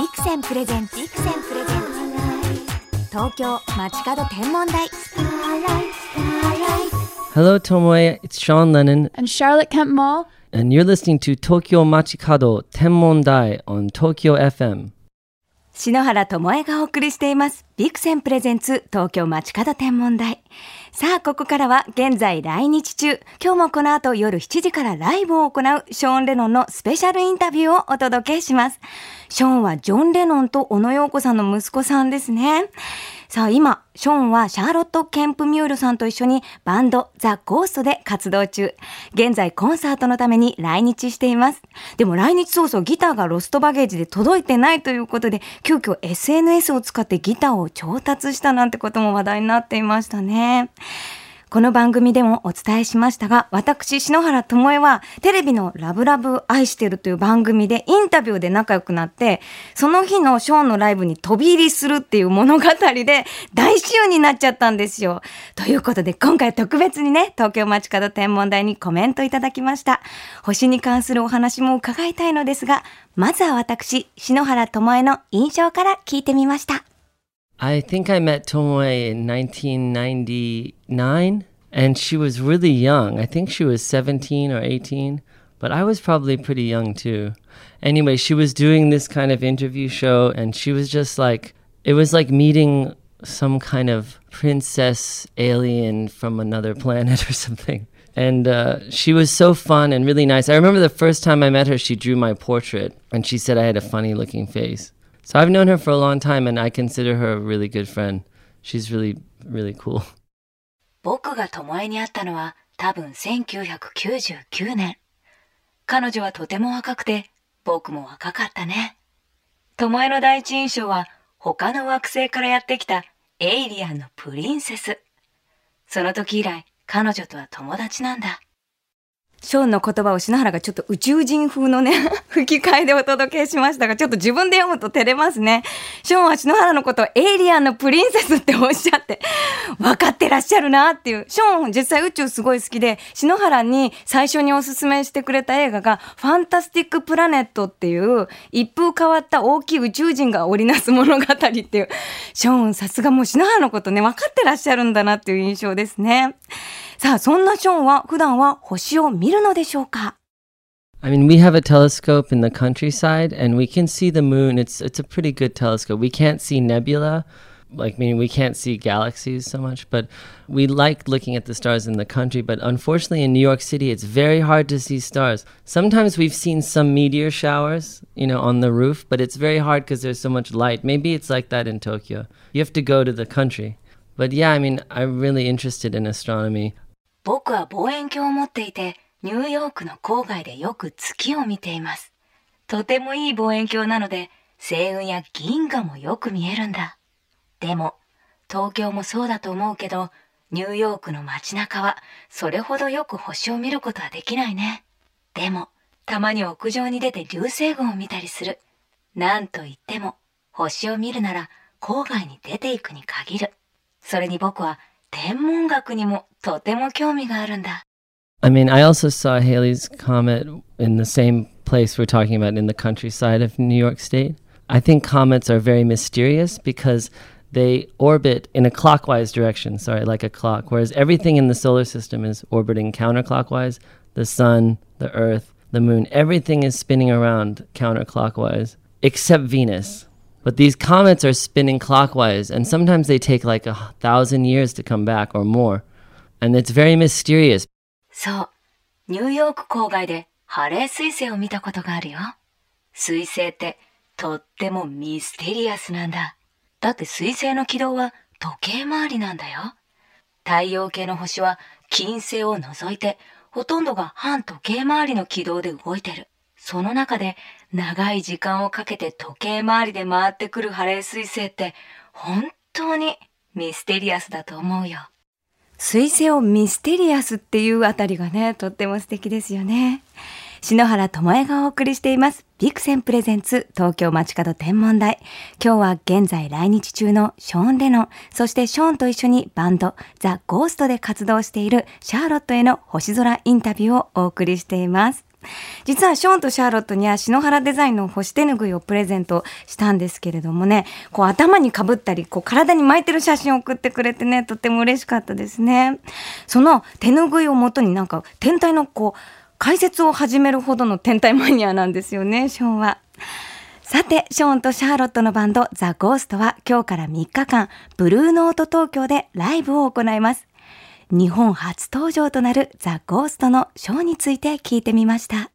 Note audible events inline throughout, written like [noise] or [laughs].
ビクセンプレゼンツビクセンプレゼンツ東京街角天文台 Hello, Tomoe. It's Sean Lennon, and Charlotte Kemp Mall. and you're listening to Tokyo Machikado Tenmondai on Tokyo FM. 篠原智恵がお送りしています。ビクセンプレゼンツ東京街角天文台。さあ、ここからは現在来日中、今日もこの後夜7時からライブを行うショーン・レノンのスペシャルインタビューをお届けします。ショーンはジョン・レノンと小野洋子さんの息子さんですね。さあ今、ショーンはシャーロット・ケンプミュールさんと一緒にバンドザ・ゴーストで活動中。現在コンサートのために来日しています。でも来日早々ギターがロストバゲージで届いてないということで、急遽 SNS を使ってギターを調達したなんてことも話題になっていましたね。この番組でもお伝えしましたが、私、篠原智恵は、テレビのラブラブ愛してるという番組でインタビューで仲良くなって、その日のショーのライブに飛び入りするっていう物語で大集になっちゃったんですよ。ということで、今回特別にね、東京街角天文台にコメントいただきました。星に関するお話も伺いたいのですが、まずは私、篠原智恵の印象から聞いてみました。I think I met Tomoe in 1999, and she was really young. I think she was 17 or 18, but I was probably pretty young too. Anyway, she was doing this kind of interview show, and she was just like, it was like meeting some kind of princess alien from another planet [laughs] or something. And uh, she was so fun and really nice. I remember the first time I met her, she drew my portrait, and she said I had a funny looking face. So I've known her for a long time, and I consider her a really good friend. She's really, really cool. 僕が巴に会ったのは多分1999年。彼女はとても若くて、僕も若かったね。巴の第一印象は他の惑星からやってきたエイリアンのプリンセス。その時以来、彼女とは友達なんだ。ショーンの言葉を篠原がちょっと宇宙人風のね、[laughs] 吹き替えでお届けしましたが、ちょっと自分で読むと照れますね。ショーンは篠原のことをエイリアンのプリンセスっておっしゃって、分かってらっしゃるなっていう。ショーン実際宇宙すごい好きで、篠原に最初におすすめしてくれた映画が、ファンタスティック・プラネットっていう、一風変わった大きい宇宙人が織りなす物語っていう。ショーンさすがもう篠原のことね、分かってらっしゃるんだなっていう印象ですね。さあ、そんなショーンは普段は星を見るのでしょうか I mean, we have a telescope in the countryside, and we can see the moon. It's it's a pretty good telescope. We can't see nebula, like meaning we can't see galaxies so much, but we like looking at the stars in the country. But unfortunately, in New York City, it's very hard to see stars. Sometimes we've seen some meteor showers, you know, on the roof, but it's very hard because there's so much light. Maybe it's like that in Tokyo. You have to go to the country. But yeah, I mean, I'm really interested in astronomy. 僕は望遠鏡を持っていて、ニューヨークの郊外でよく月を見ています。とてもいい望遠鏡なので、星雲や銀河もよく見えるんだ。でも、東京もそうだと思うけど、ニューヨークの街中は、それほどよく星を見ることはできないね。でも、たまに屋上に出て流星群を見たりする。なんと言っても、星を見るなら郊外に出ていくに限る。それに僕は 天文学にもとても興味があるんだ。 I mean, I also saw Haley's comet in the same place we're talking about in the countryside of New York State. I think comets are very mysterious because they orbit in a clockwise direction, sorry, like a clock, whereas everything in the solar system is orbiting counterclockwise. The sun, the earth, the moon, everything is spinning around counterclockwise, except Venus. But these comets are spinning clockwise, and sometimes they take like a thousand years to come back or more. And it's very mysterious そう。ニューヨーク郊外でハレー彗星を見たことがあるよ。彗星ってとってもミステリアスなんだ。だって彗星の軌道は時計回りなんだよ。太陽系の星は金星を除いてほとんどが反時計回りの軌道で動いてる。その中で 長い時間をかけて時計回りで回ってくるハレー彗星って本当にミステリアスだと思うよ。彗星をミステリアスっていうあたりがね、とっても素敵ですよね。篠原智恵がお送りしています。ビクセンプレゼンツ東京街角天文台。今日は現在来日中のショーン・レノン、そしてショーンと一緒にバンドザ・ゴーストで活動しているシャーロットへの星空インタビューをお送りしています。実はショーンとシャーロットには篠原デザインの星手ぬぐいをプレゼントしたんですけれどもね、こう頭にかぶったり、こう体に巻いてる写真を送ってくれてね、とっても嬉しかったですね。その手ぬぐいをもとになんか天体のこう、解説を始めるほどの天体マニアなんですよね、ショーンは。さて、ショーンとシャーロットのバンドザ・ゴーストは今日から3日間、ブルーノート東京でライブを行います。日本初登場となるザ・ゴーストのショーについて聞いてみました。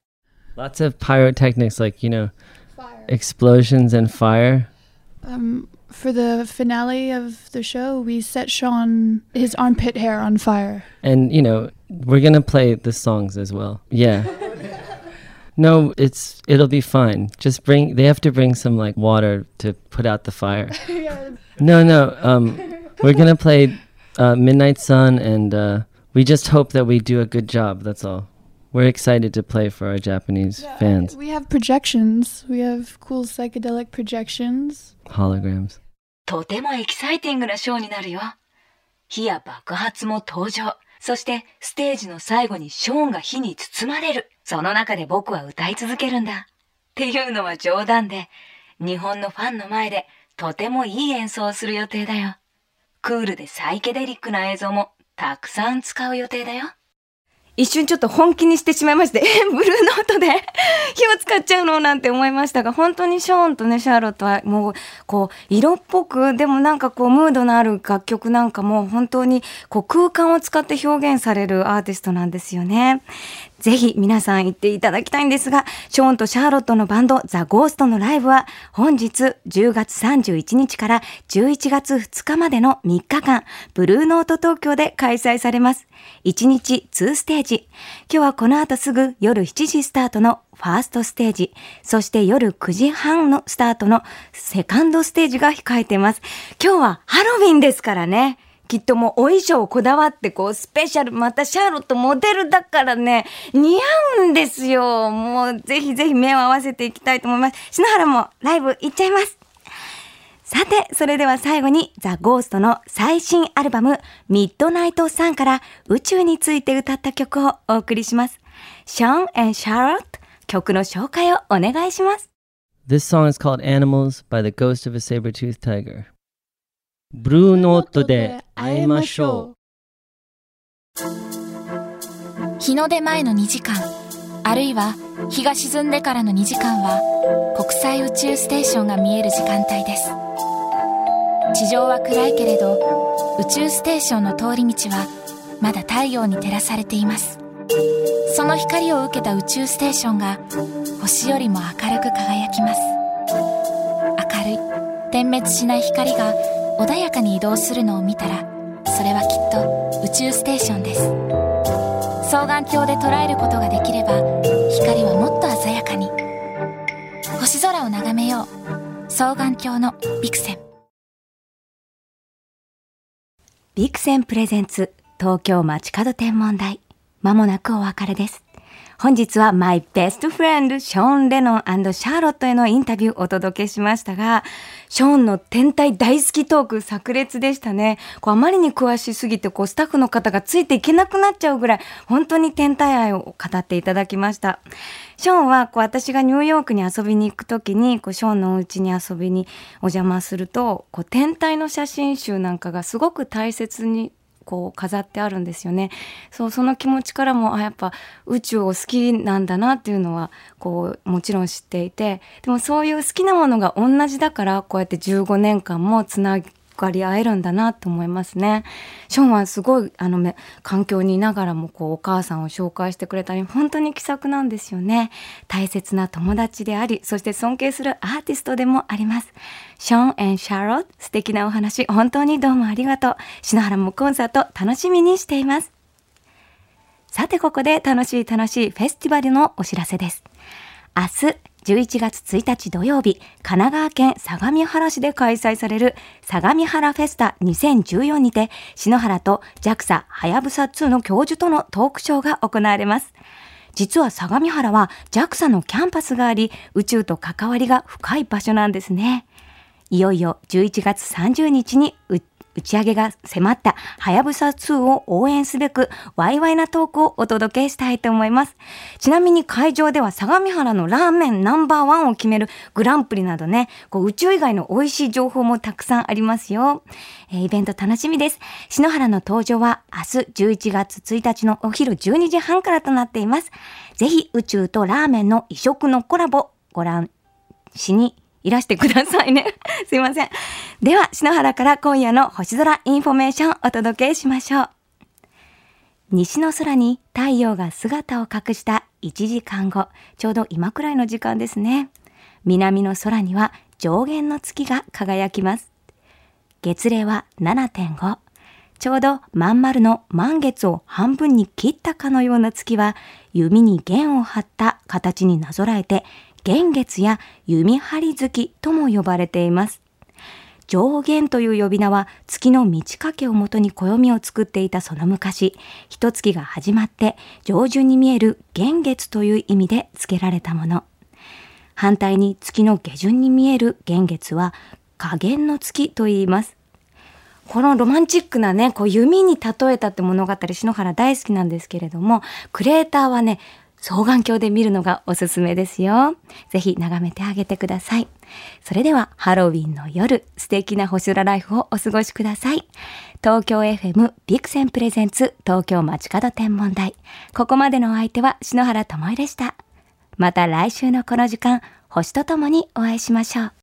Lots of pyrotechnics like, you know, fire. explosions and fire. Um, for the finale of the show, we set Sean his armpit hair on fire. And, you know, we're going to play the songs as well. Yeah. [laughs] no, it's it'll be fine. Just bring they have to bring some like water to put out the fire. [laughs] yeah. No, no. Um we're going to play uh, Midnight Sun, and uh, we just hope that we do a good job. That's all. We're excited to play for our Japanese yeah, fans. We have projections. We have cool psychedelic projections. Holograms. とてもエキサイティングなショーになるよ。火や爆発も登場。そしてステージの最後にショーンが火に包まれる。その中で僕は歌い続けるんだ。っていうのは冗談で、日本のファンの前でとてもいい演奏をする予定だよ。クールでサイケデリックな映像もたくさん使う予定だよ。一瞬ちょっと本気にしてしまいまして、[laughs] ブルーノートで [laughs] 火を使っちゃうのなんて思いましたが、本当にショーンとね、シャーロットはもう、こう、色っぽく、でもなんかこう、ムードのある楽曲なんかも本当に、こう、空間を使って表現されるアーティストなんですよね。ぜひ皆さん行っていただきたいんですが、ショーンとシャーロットのバンドザ・ゴーストのライブは本日10月31日から11月2日までの3日間、ブルーノート東京で開催されます。1日2ステージ。今日はこの後すぐ夜7時スタートのファーストステージ、そして夜9時半のスタートのセカンドステージが控えています。今日はハロウィンですからね。きっともうお衣装をこだわってこうスペシャルまたシャーロットモデルだからね似合うんですよもうぜひぜひ目を合わせていきたいと思います篠原もライブ行っちゃいますさて、それでは最後にザ・ゴーストの最新アルバムミッドナイトサンから宇宙について歌った曲をお送りします。ショーン and シャーロット曲の紹介をお願いします。This song is called Animals by the Ghost of a Saber-Tooth Tiger. ブルーノートで会いましょう。日の出前の2時間あるいは日が沈んでからの2時間は国際宇宙ステーションが見える時間帯です。地上は暗いけれど宇宙ステーションの通り道はまだ太陽に照らされています。その光を受けた宇宙ステーションが星よりも明るく輝きます。明るい点滅しない光が穏やかに移動するのを見たらそれはきっと宇宙ステーションです。双眼鏡で捉えることができれば光はもっと鮮やかに。星空を眺めよう。双眼鏡のビクセン。ビクセンプレゼンツ東京街角天文台。まもなくお別れです。本日はマイベストフレンドショーン・レノンシャーロットへのインタビューをお届けしましたが、ショーンの天体大好きトーク炸裂でしたね。こうあまりに詳しすぎてこうスタッフの方がついていけなくなっちゃうぐらい本当に天体愛を語っていただきました。ショーンはこう私がニューヨークに遊びに行くときにこうショーンのお家に遊びにお邪魔するとこう天体の写真集なんかがすごく大切にこう飾ってあるんですよね。そうその気持ちからもあやっぱ宇宙を好きなんだなっていうのはこうもちろん知っていてでもそういう好きなものが同じだからこうやって15年間もつなかり合えるんだなと思いますね。ショーンはすごいあの環境にいながらもこうお母さんを紹介してくれたり本当に気さくなんですよね。大切な友達でありそして尊敬するアーティストでもあります。ショーンシャーロット素敵なお話本当にどうもありがとう。篠原もコンサート楽しみにしています。さてここで楽しい楽しいフェスティバルのお知らせです。明日11月1日土曜日、神奈川県相模原市で開催される相模原フェスタ2014にて、篠原と JAXA はやぶさ2の教授とのトークショーが行われます。実は相模原は JAXA のキャンパスがあり、宇宙と関わりが深い場所なんですね。いよいよ11月30日に打ち上げが迫ったはやぶさ2を応援すべく、ワイワイなトークをお届けしたいと思います。ちなみに会場では相模原のラーメンナンバーワンを決めるグランプリなどね、こう宇宙以外の美味しい情報もたくさんありますよ。えー、イベント楽しみです。篠原の登場は明日11月1日のお昼12時半からとなっています。ぜひ宇宙とラーメンの異色のコラボご覧しにいらしてくださいね。[laughs] すいません。では、篠原から今夜の星空インフォメーションお届けしましょう。西の空に太陽が姿を隠した1時間後、ちょうど今くらいの時間ですね。南の空には上限の月が輝きます。月齢は7.5。ちょうどまん丸の満月を半分に切ったかのような月は、弓に弦を張った形になぞらえて、弦月や弓張月とも呼ばれています。上弦という呼び名は月の満ち欠けをもとに暦を作っていたその昔、一月が始まって上旬に見える弦月という意味で付けられたもの。反対に月の下旬に見える弦月は下弦の月と言います。このロマンチックなね、こう弓に例えたって物語、篠原大好きなんですけれども、クレーターはね、双眼鏡で見るのがおすすめですよ。ぜひ眺めてあげてください。それではハロウィンの夜、素敵な星空ライフをお過ごしください。東京 FM ビクセンプレゼンツ東京街角天文台。ここまでのお相手は篠原智恵でした。また来週のこの時間、星とともにお会いしましょう。